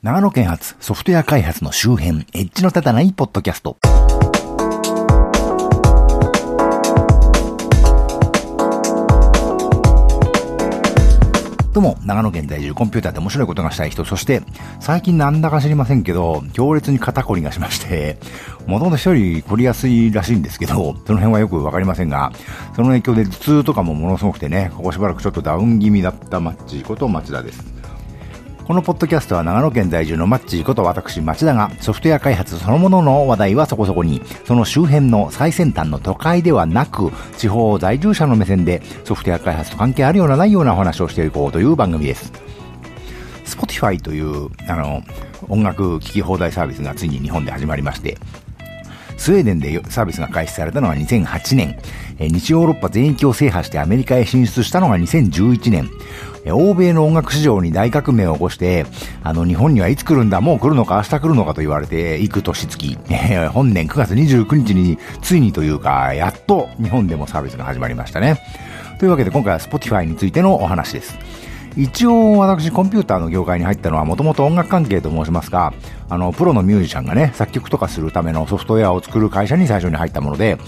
長野県発ソフトウェア開発の周辺、エッジの立たないポッドキャスト。どうも、長野県在住コンピューターで面白いことがしたい人、そして、最近なんだか知りませんけど、強烈に肩こりがしまして、もともと一人凝りやすいらしいんですけど、その辺はよくわかりませんが、その影響で頭痛とかもものすごくてね、ここしばらくちょっとダウン気味だったマッチこと町田です。このポッドキャストは長野県在住のマッチーこと私町田がソフトウェア開発そのものの話題はそこそこに、その周辺の最先端の都会ではなく、地方在住者の目線でソフトウェア開発と関係あるようなないようなお話をしていこうという番組です。Spotify という、あの、音楽聴き放題サービスがついに日本で始まりまして、スウェーデンでサービスが開始されたのが2008年、西ヨーロッパ全域を制覇してアメリカへ進出したのが2011年、欧米の音楽市場に大革命を起こして、あの、日本にはいつ来るんだ、もう来るのか、明日来るのかと言われて、行く年月、本年9月29日に、ついにというか、やっと日本でもサービスが始まりましたね。というわけで今回は Spotify についてのお話です。一応私コンピューターの業界に入ったのはもともと音楽関係と申しますが、あの、プロのミュージシャンがね、作曲とかするためのソフトウェアを作る会社に最初に入ったもので、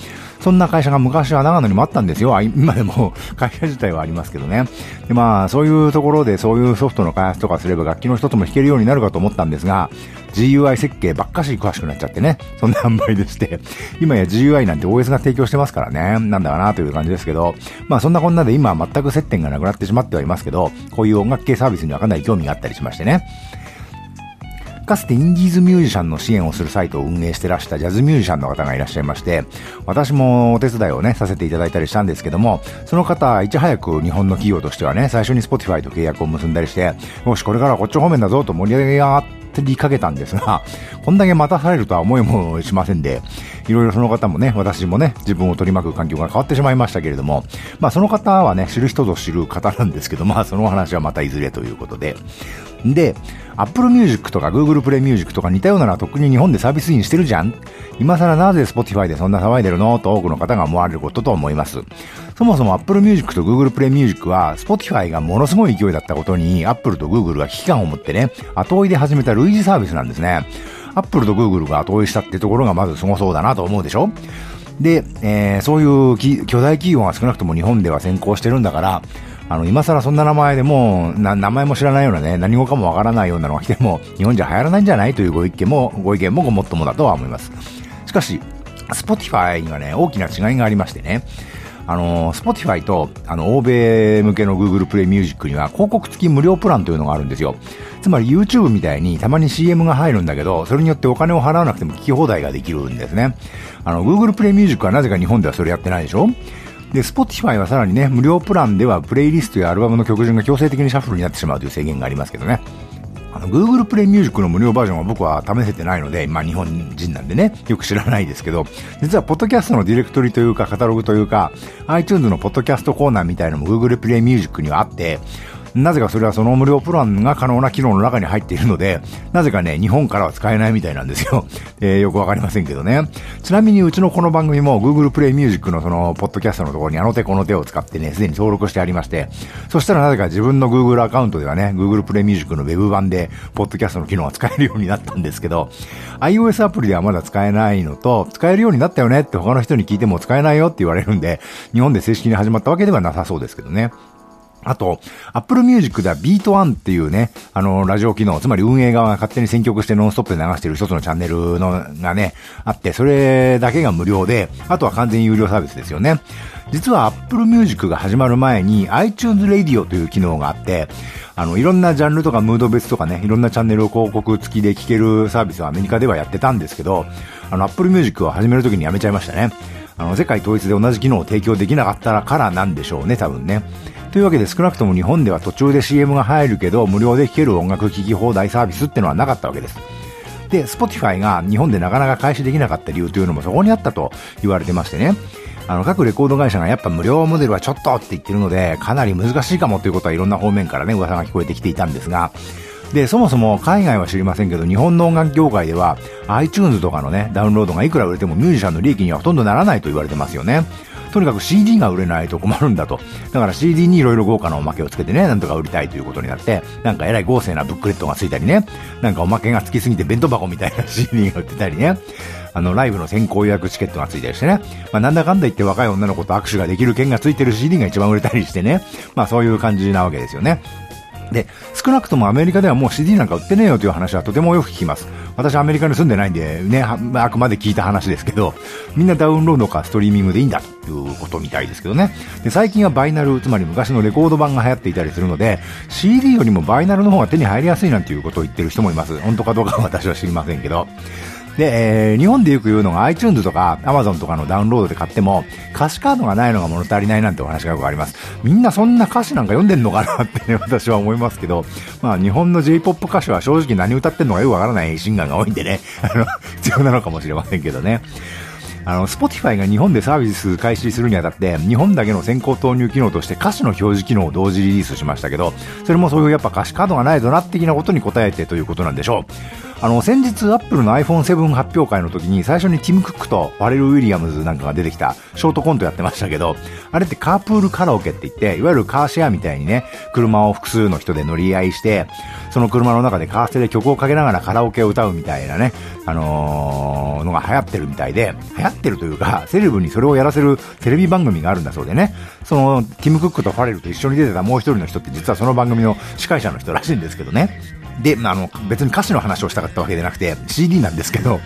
そんな会社が昔は長野にもあったんですよ。今でも 会社自体はありますけどね。で、まあ、そういうところでそういうソフトの開発とかすれば楽器の一つも弾けるようになるかと思ったんですが、GUI 設計ばっかし詳しくなっちゃってね。そんな販売でして。今や GUI なんて OS が提供してますからね。なんだかなという感じですけど。まあそんなこんなで今は全く接点がなくなってしまってはいますけど、こういう音楽系サービスにはかなり興味があったりしましてね。かつてインディーズミュージシャンの支援をするサイトを運営してらしたジャズミュージシャンの方がいらっしゃいまして、私もお手伝いをね、させていただいたりしたんですけども、その方、いち早く日本の企業としてはね、最初に Spotify と契約を結んだりして、よし、これからこっち方面だぞと盛り上げがってりかけたんですが、こんだけ待たされるとは思いもしませんで、いろいろその方もね、私もね、自分を取り巻く環境が変わってしまいましたけれども、まあその方はね、知る人ぞ知る方なんですけど、まあその話はまたいずれということで。で、Apple Music とか Google Play Music とか似たようなのはとっくに日本でサービスインしてるじゃん今更なぜ Spotify でそんな騒いでるの？と多くの方が思われることと思います。そもそも Apple Music と Google Play Music は Spotify がものすごい勢いだったことに Apple と Google が危機感を持ってね、後追いで始めた類似サービスなんですね。Apple と Google が後追いしたってところがまず凄そうだなと思うでしょ？で、えー、そういう巨大企業が少なくとも日本では先行してるんだから、あの、今更そんな名前でも名前も知らないようなね、何語かもわからないようなのが来ても、日本じゃ流行らないんじゃないというご意見も、ご意見もごもっともだとは思います。しかし、Spotify にはね、大きな違いがありましてね、あの、Spotify と、あの、欧米向けの Google Play Music には広告付き無料プランというのがあるんですよ。つまり YouTube みたいにたまに CM が入るんだけど、それによってお金を払わなくても聞き放題ができるんですね。あの、Google Play Music はなぜか日本ではそれやってないでしょ？で、Spotify はさらにね、無料プランではプレイリストやアルバムの曲順が強制的にシャッフルになってしまうという制限がありますけどね。の、Google Play Music の無料バージョンは僕は試せてないので、まあ日本人なんでね、よく知らないですけど、実はポッドキャストのディレクトリというかカタログというか、iTunes のポッドキャストコーナーみたいなのも Google Play Music にはあって、なぜかそれはその無料プランが可能な機能の中に入っているので、なぜかね、日本からは使えないみたいなんですよ。えー、よくわかりませんけどね。ちなみにうちのこの番組も Google Play Music のその、ポッドキャストのところにあの手この手を使ってね、すでに登録してありまして、そしたらなぜか自分の Google アカウントではね、Google Play Music の Web 版で、ポッドキャストの機能が使えるようになったんですけど、iOS アプリではまだ使えないのと、使えるようになったよねって他の人に聞いても使えないよって言われるんで、日本で正式に始まったわけではなさそうですけどね。あと、Apple Music では Beat One っていうね、あの、ラジオ機能、つまり運営側が勝手に選曲してノンストップで流してる一つのチャンネルのがね、あって、それだけが無料で、あとは完全有料サービスですよね。実は Apple Music が始まる前に iTunes Radio という機能があって、あの、いろんなジャンルとかムード別とかね、いろんなチャンネルを広告付きで聴けるサービスをアメリカではやってたんですけど、あの、Apple Music を始めるときにやめちゃいましたね。あの、世界統一で同じ機能を提供できなかったからなんでしょうね、多分ね。というわけで少なくとも日本では途中で CM が入るけど無料で聴ける音楽聴き放題サービスってのはなかったわけです。で、Spotify が日本でなかなか開始できなかった理由というのもそこにあったと言われてましてね。あの、各レコード会社がやっぱ無料モデルはちょっとって言ってるので、かなり難しいかもということはいろんな方面からね、噂が聞こえてきていたんですが、で、そもそも海外は知りませんけど、日本の音楽業界では iTunes とかのね、ダウンロードがいくら売れてもミュージシャンの利益にはほとんどならないと言われてますよね。とにかく CD が売れないと困るんだと。だから CD にいろいろ豪華なおまけをつけてね、なんとか売りたいということになって、なんかえらい豪勢なブックレットがついたりね、なんかおまけがつきすぎて弁当箱みたいな CD が売ってたりね、あの、ライブの先行予約チケットがついたりしてね、まあ、なんだかんだ言って若い女の子と握手ができる券がついてる CD が一番売れたりしてね、まあそういう感じなわけですよね。で、少なくともアメリカではもう CD なんか売ってねえよという話はとてもよく聞きます。私アメリカに住んでないんでね、あくまで聞いた話ですけど、みんなダウンロードかストリーミングでいいんだということみたいですけどね。で、最近はバイナル、つまり昔のレコード版が流行っていたりするので、CD よりもバイナルの方が手に入りやすいなんていうことを言ってる人もいます。本当かどうかは私は知りませんけど。で、えー、日本でよく言うのが iTunes とか Amazon とかのダウンロードで買っても歌詞カードがないのが物足りないなんてお話がよくあります。みんなそんな歌詞なんか読んでんのかなってね、私は思いますけど、まあ日本の J-POP 歌手は正直何歌ってんのかよくわからないシンガーが多いんでね、あの、必要なのかもしれませんけどね。あの、Spotify が日本でサービス開始するにあたって、日本だけの先行投入機能として歌詞の表示機能を同時リリースしましたけど、それもそういうやっぱ歌詞カードがないとな的なことに答えてということなんでしょう。あの、先日アップルの iPhone7 発表会の時に最初にティム・クックとファレル・ウィリアムズなんかが出てきたショートコントやってましたけど、あれってカープールカラオケって言って、いわゆるカーシェアみたいにね、車を複数の人で乗り合いして、その車の中でカーステで曲をかけながらカラオケを歌うみたいなね、あのー、のが流行ってるみたいで、流行ってるというか、セレブにそれをやらせるテレビ番組があるんだそうでね、その、ティム・クックとファレルと一緒に出てたもう一人の人って実はその番組の司会者の人らしいんですけどね。で、あの、別に歌詞の話をしたかったわけでなくて、CD なんですけど、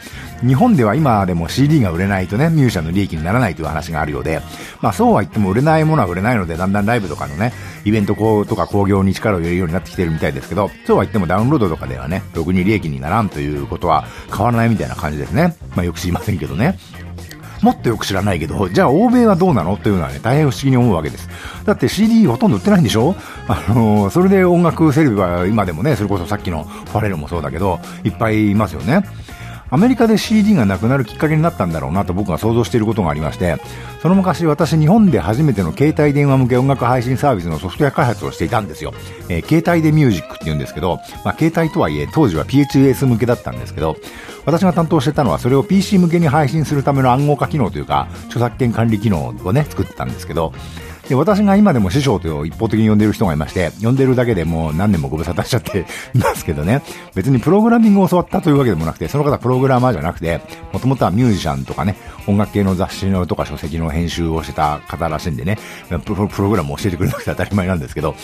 日本では今でも CD が売れないとね、ミュージシャンの利益にならないという話があるようで、まあそうは言っても売れないものは売れないので、だんだんライブとかのね、イベントとか工業に力を入れるようになってきてるみたいですけど、そうは言ってもダウンロードとかではね、ろくに利益にならんということは変わらないみたいな感じですね。まあよく知りませんけどね。もっとよく知らないけど、じゃあ欧米はどうなの？というのはね、大変不思議に思うわけです。だって CD ほとんど売ってないんでしょ？あのー、それで音楽セレブは今でもね、それこそさっきのファレルもそうだけど、いっぱいいますよね。アメリカで CD がなくなるきっかけになったんだろうなと僕が想像していることがありまして、その昔私日本で初めての携帯電話向け音楽配信サービスのソフトウェア開発をしていたんですよ。えー、携帯でミュージックって言うんですけど、まあ、携帯とはいえ当時は PHS 向けだったんですけど、私が担当してたのはそれを PC 向けに配信するための暗号化機能というか、著作権管理機能をね、作ってたんですけど、で、私が今でも師匠と一方的に呼んでる人がいまして、呼んでるだけでもう何年もご無沙汰しちゃって ますけどね、別にプログラミングを教わったというわけでもなくて、その方プログラマーじゃなくて、もともとはミュージシャンとかね、音楽系の雑誌のとか書籍の編集をしてた方らしいんでね、プロプログラムを教えてくれなくて当たり前なんですけど、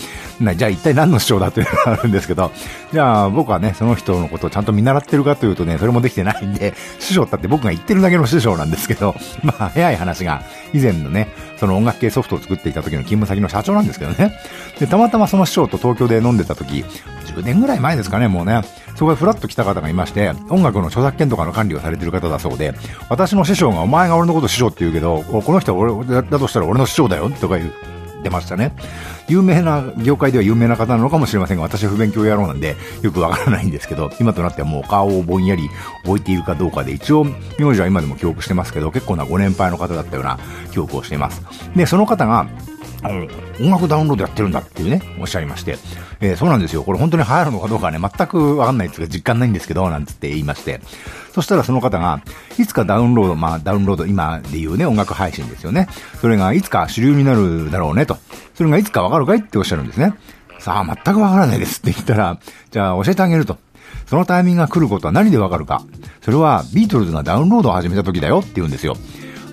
じゃあ一体何の師匠だというのがあるんですけど、じゃあ僕はね、その人のことをちゃんと見習ってるかというとね、それもできてないんで、師匠だって僕が言ってるだけの師匠なんですけど、まあ早い話が、以前のね、その音楽系ソフトを作っていた時の勤務先の社長なんですけどね。で、たまたまその師匠と東京で飲んでた時、10年ぐらい前ですかね、もうね。そこへふらっと来た方がいまして、音楽の著作権とかの管理をされてる方だそうで、私の師匠がお前が俺のこと師匠って言うけど、この人は俺だとしたら俺の師匠だよとか言う。出ましたね。有名な、業界では有名な方なのかもしれませんが、私は不勉強野郎なんで、よくわからないんですけど、今となってはもう顔をぼんやり覚えているかどうかで、一応、名字は今でも記憶してますけど、結構なご年配の方だったような記憶をしています。で、その方が、あの、音楽ダウンロードやってるんだっていうね、おっしゃいまして、えー、そうなんですよ。これ本当に流行るのかどうかはね、全くわかんないですが、実感ないんですけど、なんつって言いまして、そしたらその方が、いつかダウンロード、まあダウンロード、今で言うね、音楽配信ですよね。それがいつか主流になるだろうねと。それがいつかわかるかいっておっしゃるんですね。さあ、全くわからないですって言ったら、じゃあ教えてあげると。そのタイミングが来ることは何でわかるか。それはビートルズがダウンロードを始めた時だよって言うんですよ。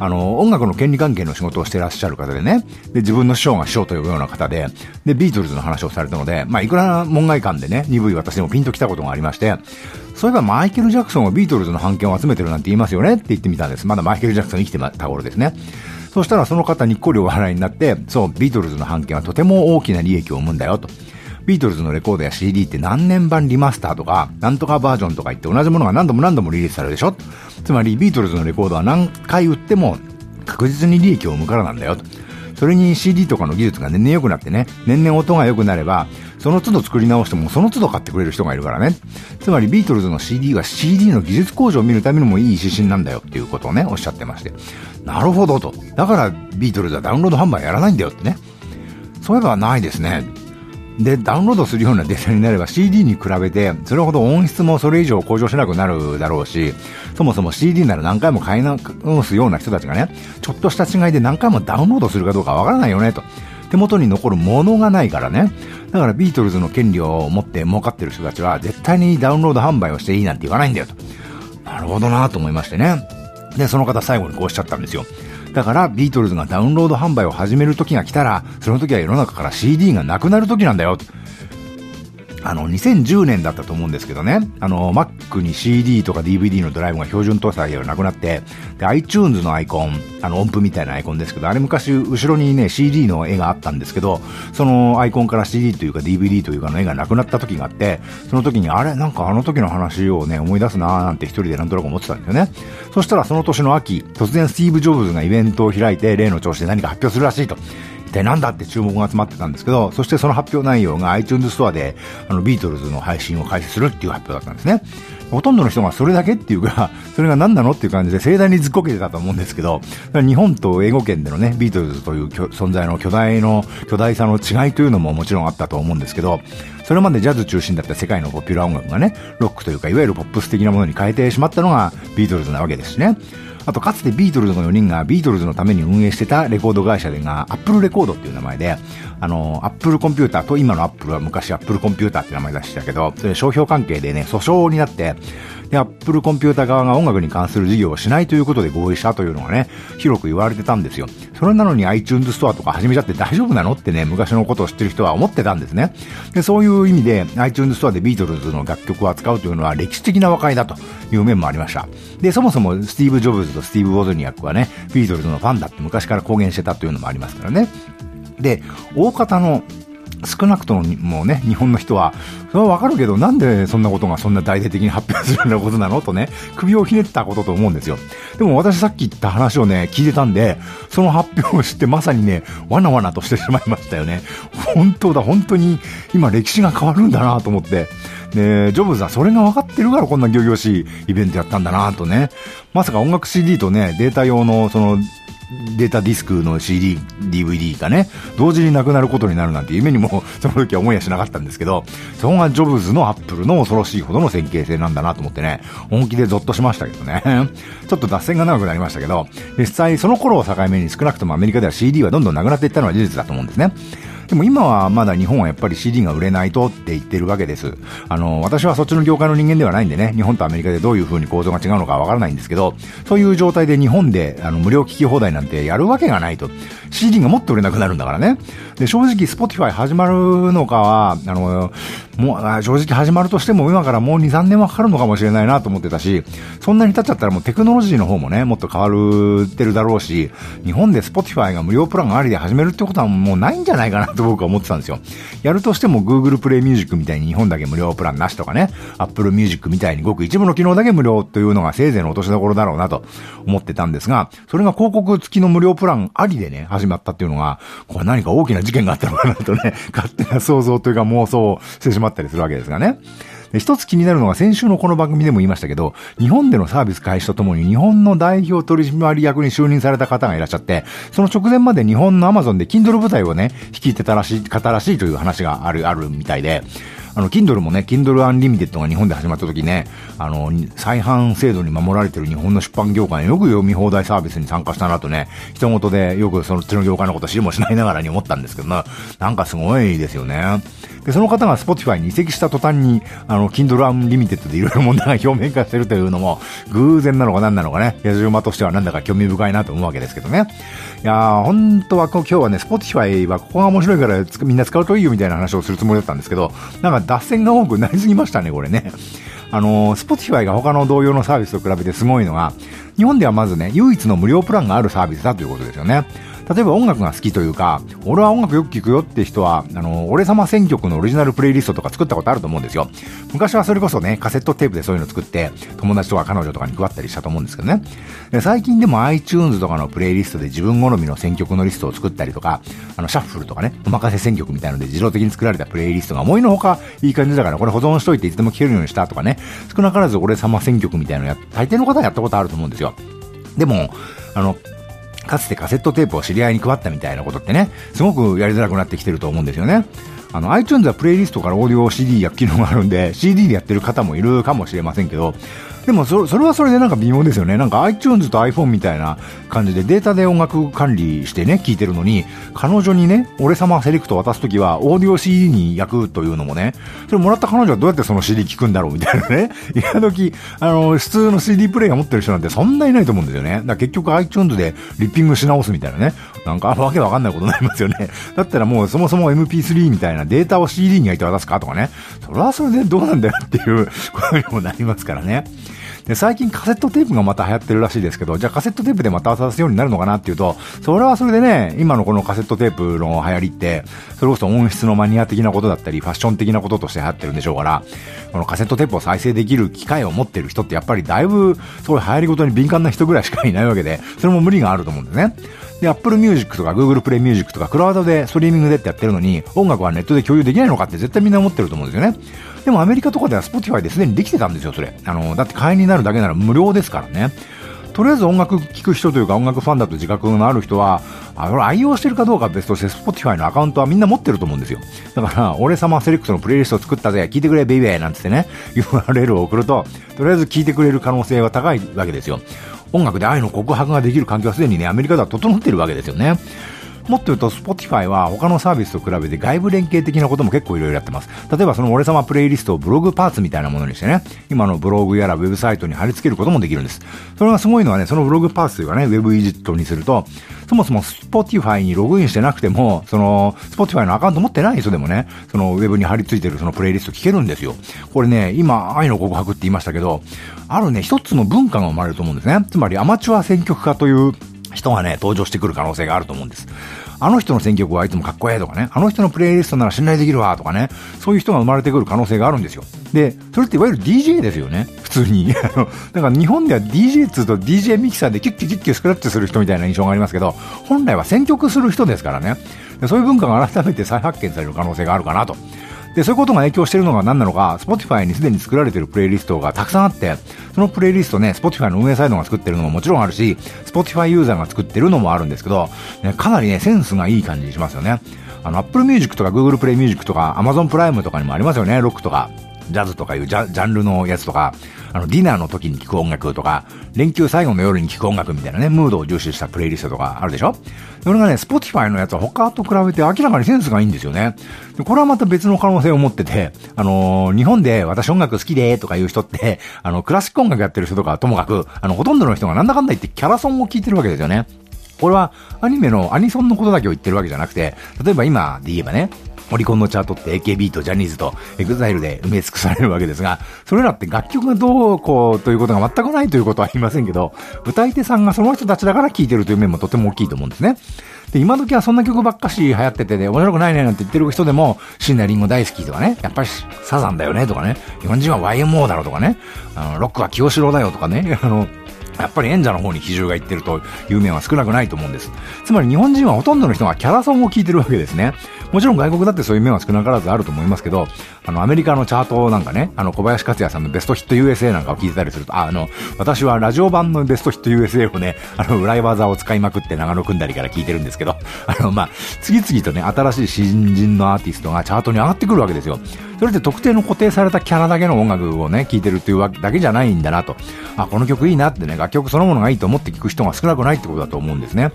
あの、音楽の権利関係の仕事をしてらっしゃる方でね、で、自分の師匠が師匠と呼ぶような方で、で、ビートルズの話をされたので、まあ、いくら門外漢でね、鈍い私でもピンと来たことがありまして、そういえばマイケル・ジャクソンはビートルズの版権を集めてるなんて言いますよね？って言ってみたんです。まだマイケル・ジャクソン生きてた頃ですね。そしたらその方にっこりお笑いになって、そう、ビートルズの版権はとても大きな利益を生むんだよと。ビートルズのレコードや CD って何年版リマスターとか、なんとかバージョンとか言って同じものが何度も何度もリリースされるでしょ？つまりビートルズのレコードは何回売っても確実に利益を生むからなんだよ。それに CD とかの技術が年々良くなってね、年々音が良くなれば、その都度作り直してもその都度買ってくれる人がいるからね。つまりビートルズの CD は CD の技術向上を見るためにもいい指針なんだよっていうことをね、おっしゃってまして。なるほどと。だからビートルズはダウンロード販売やらないんだよってね。そういえばないですね。で、ダウンロードするようなデータになれば CD に比べて、それほど音質もそれ以上向上しなくなるだろうし、そもそも CD なら何回も買い直すような人たちがね、ちょっとした違いで何回もダウンロードするかどうかわからないよね、と。手元に残るものがないからね。だからビートルズの権利を持って儲かってる人たちは絶対にダウンロード販売をしていいなんて言わないんだよと。なるほどなと思いましてね。で、その方最後にこうおっしゃったんですよ。だからビートルズがダウンロード販売を始める時が来たら、その時は世の中から CD がなくなる時なんだよ。あの、2010年だったと思うんですけどね、あの、Mac に CD とか DVD のドライブが標準搭載ではなくなって、で、iTunes のアイコン、あの、音符みたいなアイコンですけど、あれ昔、後ろにね、CD の絵があったんですけど、そのアイコンから CD というか DVD というかの絵がなくなった時があって、その時に、あれ、なんかあの時の話をね、思い出すなーなんて一人でなんとなく思ってたんですよね。そしたらその年の秋、突然スティーブ・ジョブズがイベントを開いて、例の調子で何か発表するらしいと。一体なんだって注目が集まってたんですけど、そしてその発表内容が iTunes ストアで、あの、ビートルズの配信を開始するっていう発表だったんですね。ほとんどの人がそれだけっていうか、それが何なのっていう感じで盛大にずっこけてたと思うんですけど、日本と英語圏でのね、ビートルズという存在の巨大の、巨大さの違いというのももちろんあったと思うんですけど、それまでジャズ中心だった世界のポピュラー音楽がね、ロックというか、いわゆるポップス的なものに変えてしまったのがビートルズなわけですしね。あとかつてビートルズの4人がビートルズのために運営してたレコード会社でが、アップルレコードっていう名前で、あの、アップルコンピューターと今のアップルは昔アップルコンピューターって名前出してたけど、それ商標関係でね、訴訟になって、で、アップルコンピューター側が音楽に関する事業をしないということで合意したというのがね、広く言われてたんですよ。それなのに iTunes ストアとか始めちゃって大丈夫なのってね、昔のことを知ってる人は思ってたんですね。で、そういう意味で iTunes ストアでビートルズの楽曲を扱うというのは歴史的な和解だという面もありました。で、そもそもスティーブ・ジョブズとスティーブ・ウォズニアックはね、ビートルズのファンだって昔から公言してたというのもありますからね。で、大方の少なくともね、日本の人は、それはわかるけど、なんでそんなことがそんな大々的に発表するようなことなのとね、首をひねったことと思うんですよ。でも私さっき言った話をね、聞いてたんで、その発表を知ってまさにね、わなわなとしてしまいましたよね。本当だ、本当に今歴史が変わるんだなと思って。で、ジョブズはそれが分かってるからこんな行々しいイベントやったんだなとね。まさか音楽 CD とね、データ用のそのデータディスクの CD、DVD がね、同時になくなることになるなんて夢にもその時は思いやしなかったんですけど、そこがジョブズのアップルの恐ろしいほどの線形性なんだなと思ってね、本気でゾッとしましたけどね。ちょっと脱線が長くなりましたけど、実際その頃を境目に少なくともアメリカでは CD はどんどんなくなっていったのは事実だと思うんですね。でも今はまだ日本はやっぱり CD が売れないとって言ってるわけです。あの、私はそっちの業界の人間ではないんでね、日本とアメリカでどういう風に構造が違うのかわからないんですけど、そういう状態で日本であの無料聞き放題なんてやるわけがないと。CD がもっと売れなくなるんだからね。で、正直 Spotify 始まるのかは、あの、もう、正直始まるとしても今からもう2、3年はかかるのかもしれないなと思ってたし、そんなに経っちゃったらもうテクノロジーの方もね、もっと変わるってるだろうし、日本で Spotify が無料プランありで始めるってことはもうないんじゃないかなと僕は思ってたんですよ。やるとしても Google Play Music みたいに日本だけ無料プランなしとかね、Apple Music みたいにごく一部の機能だけ無料というのがせいぜいの落としどころだろうなと思ってたんですが、それが広告付きの無料プランありでね、始まったっていうのが、これ何か大きな事件があったのかなとね、勝手な想像というか妄想してしまったまったりするわけですがね。で、一つ気になるのが先週のこの番組でも言いましたけど、日本でのサービス開始とともに日本の代表取締役に就任された方がいらっしゃって、その直前まで日本の Amazon で Kindle 部隊をね、率いてたらしい、方らしいという話がある、あるみたいで、あの、Kindle もね、Kindle Unlimited が日本で始まった時ね、あの、再販制度に守られてる日本の出版業界のよく読み放題サービスに参加したなとね、人事でよくそのっちの業界のこと知りもしないながらに思ったんですけどな、なんかすごいですよね。で、その方が Spotify に移籍した途端に、あの、Kindle Unlimited でいろいろ問題が表面化してるというのも、偶然なのか何なのかね、野じ馬としてはなんだか興味深いなと思うわけですけどね。いやー、本当は今日はね、Spotify はここが面白いからみんな使うといいよみたいな話をするつもりだったんですけど、なんか脱線が多くなりすぎましたね、これね。あのー、Spotify が他の同様のサービスと比べてすごいのが、日本ではまずね、唯一の無料プランがあるサービスだということですよね。例えば音楽が好きというか、俺は音楽よく聴くよって人は、あの、俺様選曲のオリジナルプレイリストとか作ったことあると思うんですよ。昔はそれこそね、カセットテープでそういうの作って、友達とか彼女とかに配ったりしたと思うんですけどね。最近でも iTunes とかのプレイリストで自分好みの選曲のリストを作ったりとか、あの、シャッフルとかね、お任せ選曲みたいので自動的に作られたプレイリストが思いのほかいい感じだからこれ保存しといていつでも聴けるようにしたとかね、少なからず俺様選曲みたいなのや、大抵の方はやったことあると思うんですよ。でも、あの、かつてカセットテープを知り合いに配ったみたいなことってね、すごくやりづらくなってきてると思うんですよね。あの、iTunes はプレイリストからオーディオ CD や機能があるんで、CD でやってる方もいるかもしれませんけど、でもそ、それはそれでなんか微妙ですよね。なんか iTunes と iPhone みたいな感じでデータで音楽管理してね、聴いてるのに、彼女にね、俺様セレクト渡すときは、オーディオ CD に焼くというのもね、それもらった彼女はどうやってその CD 聴くんだろうみたいなね。今時、あの、普通の CD プレイヤー持ってる人なんてそんないないと思うんですよね。だから結局 iTunes でリッピングし直すみたいなね。なんかわけわかんないことになりますよね。だったらもうそもそも MP3 みたいなデータを CD に焼いて渡すかとかね。それはそれでどうなんだよっていうことにもなりますからね。で、最近カセットテープがまた流行ってるらしいですけど、じゃあカセットテープでまた渡すようになるのかなっていうと、それはそれでね、今のこのカセットテープの流行りって、それこそ音質のマニア的なことだったり、ファッション的なこととして流行ってるんでしょうから、このカセットテープを再生できる機会を持ってる人ってやっぱりだいぶ、そういう流行りごとに敏感な人ぐらいしかいないわけで、それも無理があると思うんですね。で、Apple Music とか Google Play Music とかクラウドでストリーミングでってやってるのに、音楽はネットで共有できないのかって絶対みんな思ってると思うんですよね。でもアメリカとかでは Spotify ですでにできてたんですよ、それ。あの、だって会員になるだけなら無料ですからね。とりあえず音楽聴く人というか音楽ファンだと自覚のある人は、あれ愛用してるかどうかは別として Spotify のアカウントはみんな持ってると思うんですよ。だから、俺様セレクトのプレイリストを作ったぜ、聞いてくれベイベーなんつってね、URL を送ると、とりあえず聞いてくれる可能性は高いわけですよ。音楽で愛の告白ができる環境はすでにね、アメリカでは整ってるわけですよね。もっと言うと、Spotify は他のサービスと比べて外部連携的なことも結構いろいろやってます。例えばその俺様プレイリストをブログパーツみたいなものにしてね、今のブログやらウェブサイトに貼り付けることもできるんです。それがすごいのはね、そのブログパーツというかね、ウェブイジットにすると、そもそも Spotify にログインしてなくても、その Spotify のアカウント持ってない人でもね、そのウェブに貼り付いてるそのプレイリスト聞けるんですよ。これね、今、愛の告白って言いましたけど、あるね、一つの文化が生まれると思うんですね。つまりアマチュア選曲家という人がね、登場してくる可能性があると思うんです。あの人の選曲はいつもかっこええとかね、あの人のプレイリストなら信頼できるわとかね、そういう人が生まれてくる可能性があるんですよ。で、それっていわゆる DJ ですよね、普通に。だから日本では DJ 2と DJ ミキサーでキュッキュキュッキュスクラッチする人みたいな印象がありますけど、本来は選曲する人ですからね。そういう文化が改めて再発見される可能性があるかなと。で、そういうことが影響しているのが何なのか、Spotify にすでに作られているプレイリストがたくさんあって、そのプレイリストね、Spotify の運営サイドが作ってるのももちろんあるし、Spotify ユーザーが作ってるのもあるんですけど、ね、かなりね、センスがいい感じにしますよね。あの、Apple Music とか Google Play Music とか Amazon プライムとかにもありますよね、ロックとか。ジャズとかいうジャジャンルのやつとか、あの、ディナーの時に聴く音楽とか、連休最後の夜に聴く音楽みたいなね、ムードを重視したプレイリストとかあるでしょ？それがね、Spotify のやつは他と比べて明らかにセンスがいいんですよね。でこれはまた別の可能性を持ってて、あのー、日本で私音楽好きでとかいう人って、あの、クラシック音楽やってる人とかともかく、あの、ほとんどの人がなんだかんだ言ってキャラソンを聴いてるわけですよね。これはアニメのアニソンのことだけを言ってるわけじゃなくて、例えば今で言えばね、オリコンのチャートって AKB とジャニーズと EXILE で埋め尽くされるわけですが、それらって楽曲がどうこうということが全くないということは言いませんけど、歌い手さんがその人たちだから聴いてるという面もとても大きいと思うんですね。で、今時はそんな曲ばっかし流行っててね、面白くないねなんて言ってる人でも、椎名林檎大好きとかね、やっぱりサザンだよねとかね、日本人は YMO だろとかね、あの、ロックは清志郎だよとかね、あの、やっぱり演者の方に比重がいってるという面は少なくないと思うんです。つまり日本人はほとんどの人がキャラソンを聴いてるわけですね。もちろん外国だってそういう面は少なからずあると思いますけど、あの、アメリカのチャートなんかね、あの、小林克也さんのベストヒット USA なんかを聞いてたりすると、あ、あの、私はラジオ版のベストヒット USA をね、あの、裏技を使いまくって長野組んだりから聞いてるんですけど、あの、まあ、次々とね、新しい新人のアーティストがチャートに上がってくるわけですよ。それって特定の固定されたキャラだけの音楽をね、聴いてるっていうわけだけじゃないんだなと。あ、この曲いいなってね、楽曲そのものがいいと思って聴く人が少なくないってことだと思うんですね。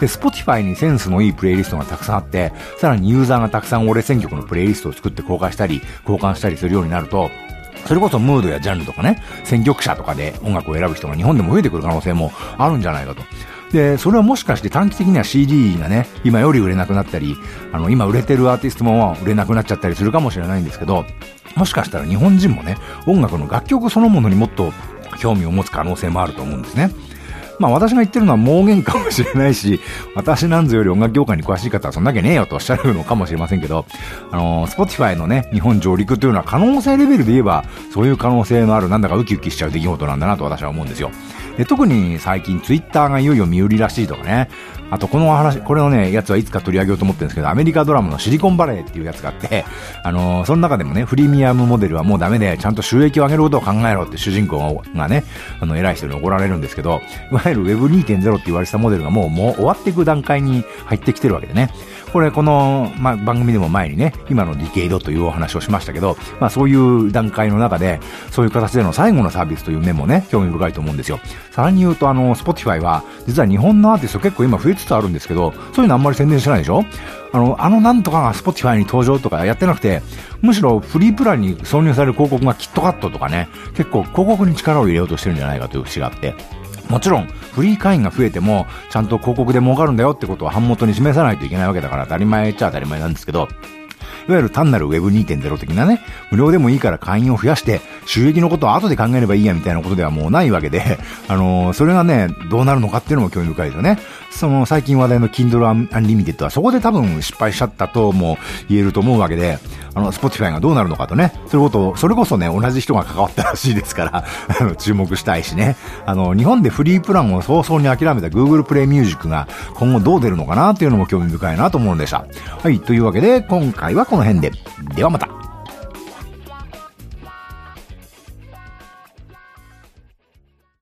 で、Spotify にセンスのいいプレイリストがたくさんあって、さらにユーザーがたくさん俺選曲のプレイリストを作って公開したり、交換したりするようになると、それこそムードやジャンルとかね、選曲者とかで音楽を選ぶ人が日本でも増えてくる可能性もあるんじゃないかと。で、それはもしかして短期的には CD がね、今より売れなくなったり、あの、今売れてるアーティストも売れなくなっちゃったりするかもしれないんですけど、もしかしたら日本人もね、音楽の楽曲そのものにもっと興味を持つ可能性もあると思うんですね。まあ私が言ってるのは盲言かもしれないし、私なんぞより音楽業界に詳しい方はそんなわけねえよとおっしゃるのかもしれませんけど、あのー、Spotify のね、日本上陸というのは可能性レベルで言えば、そういう可能性のあるなんだかウキウキしちゃう出来事なんだなと私は思うんですよ。で特に最近ツイッターがいよいよ見売りらしいとかね、あとこの話、これのね、やつはいつか取り上げようと思ってるんですけど、アメリカドラマのシリコンバレーっていうやつがあって、あのー、その中でもね、フリミアムモデルはもうダメで、ちゃんと収益を上げることを考えろって主人公がね、あの、偉い人に怒られるんですけど、いわわゆる Web2.0 って言われてたモデルがもうもう終わっていく段階に入ってきてるわけでね。これこの、まあ、番組でも前にね、今のディケイドというお話をしましたけど、まあそういう段階の中で、そういう形での最後のサービスという面もね、興味深いと思うんですよ。さらに言うとあの、Spotify は、実は日本のアーティスト結構今増えつつあるんですけど、そういうのあんまり宣伝してないでしょ？あの、あのなんとかが Spotify に登場とかやってなくて、むしろフリープランに挿入される広告がキットカットとかね、結構広告に力を入れようとしてるんじゃないかという節があって、もちろん、フリー会員が増えても、ちゃんと広告で儲かるんだよってことを版元に示さないといけないわけだから当たり前っちゃ当たり前なんですけど、いわゆる単なる Web2.0 的なね、無料でもいいから会員を増やして、収益のことを後で考えればいいやみたいなことではもうないわけで、あのー、それがね、どうなるのかっていうのも興味深いですよね。その最近話題の Kindle Unlimited はそこで多分失敗しちゃったとも言えると思うわけで、あの、Spotify がどうなるのかとね、そういうことを、それこそね、同じ人が関わったらしいですから、あの、注目したいしね。あの、日本でフリープランを早々に諦めた Google Play Music が今後どう出るのかなっていうのも興味深いなと思うんでした。はい、というわけで、今回はこの辺で。ではまた。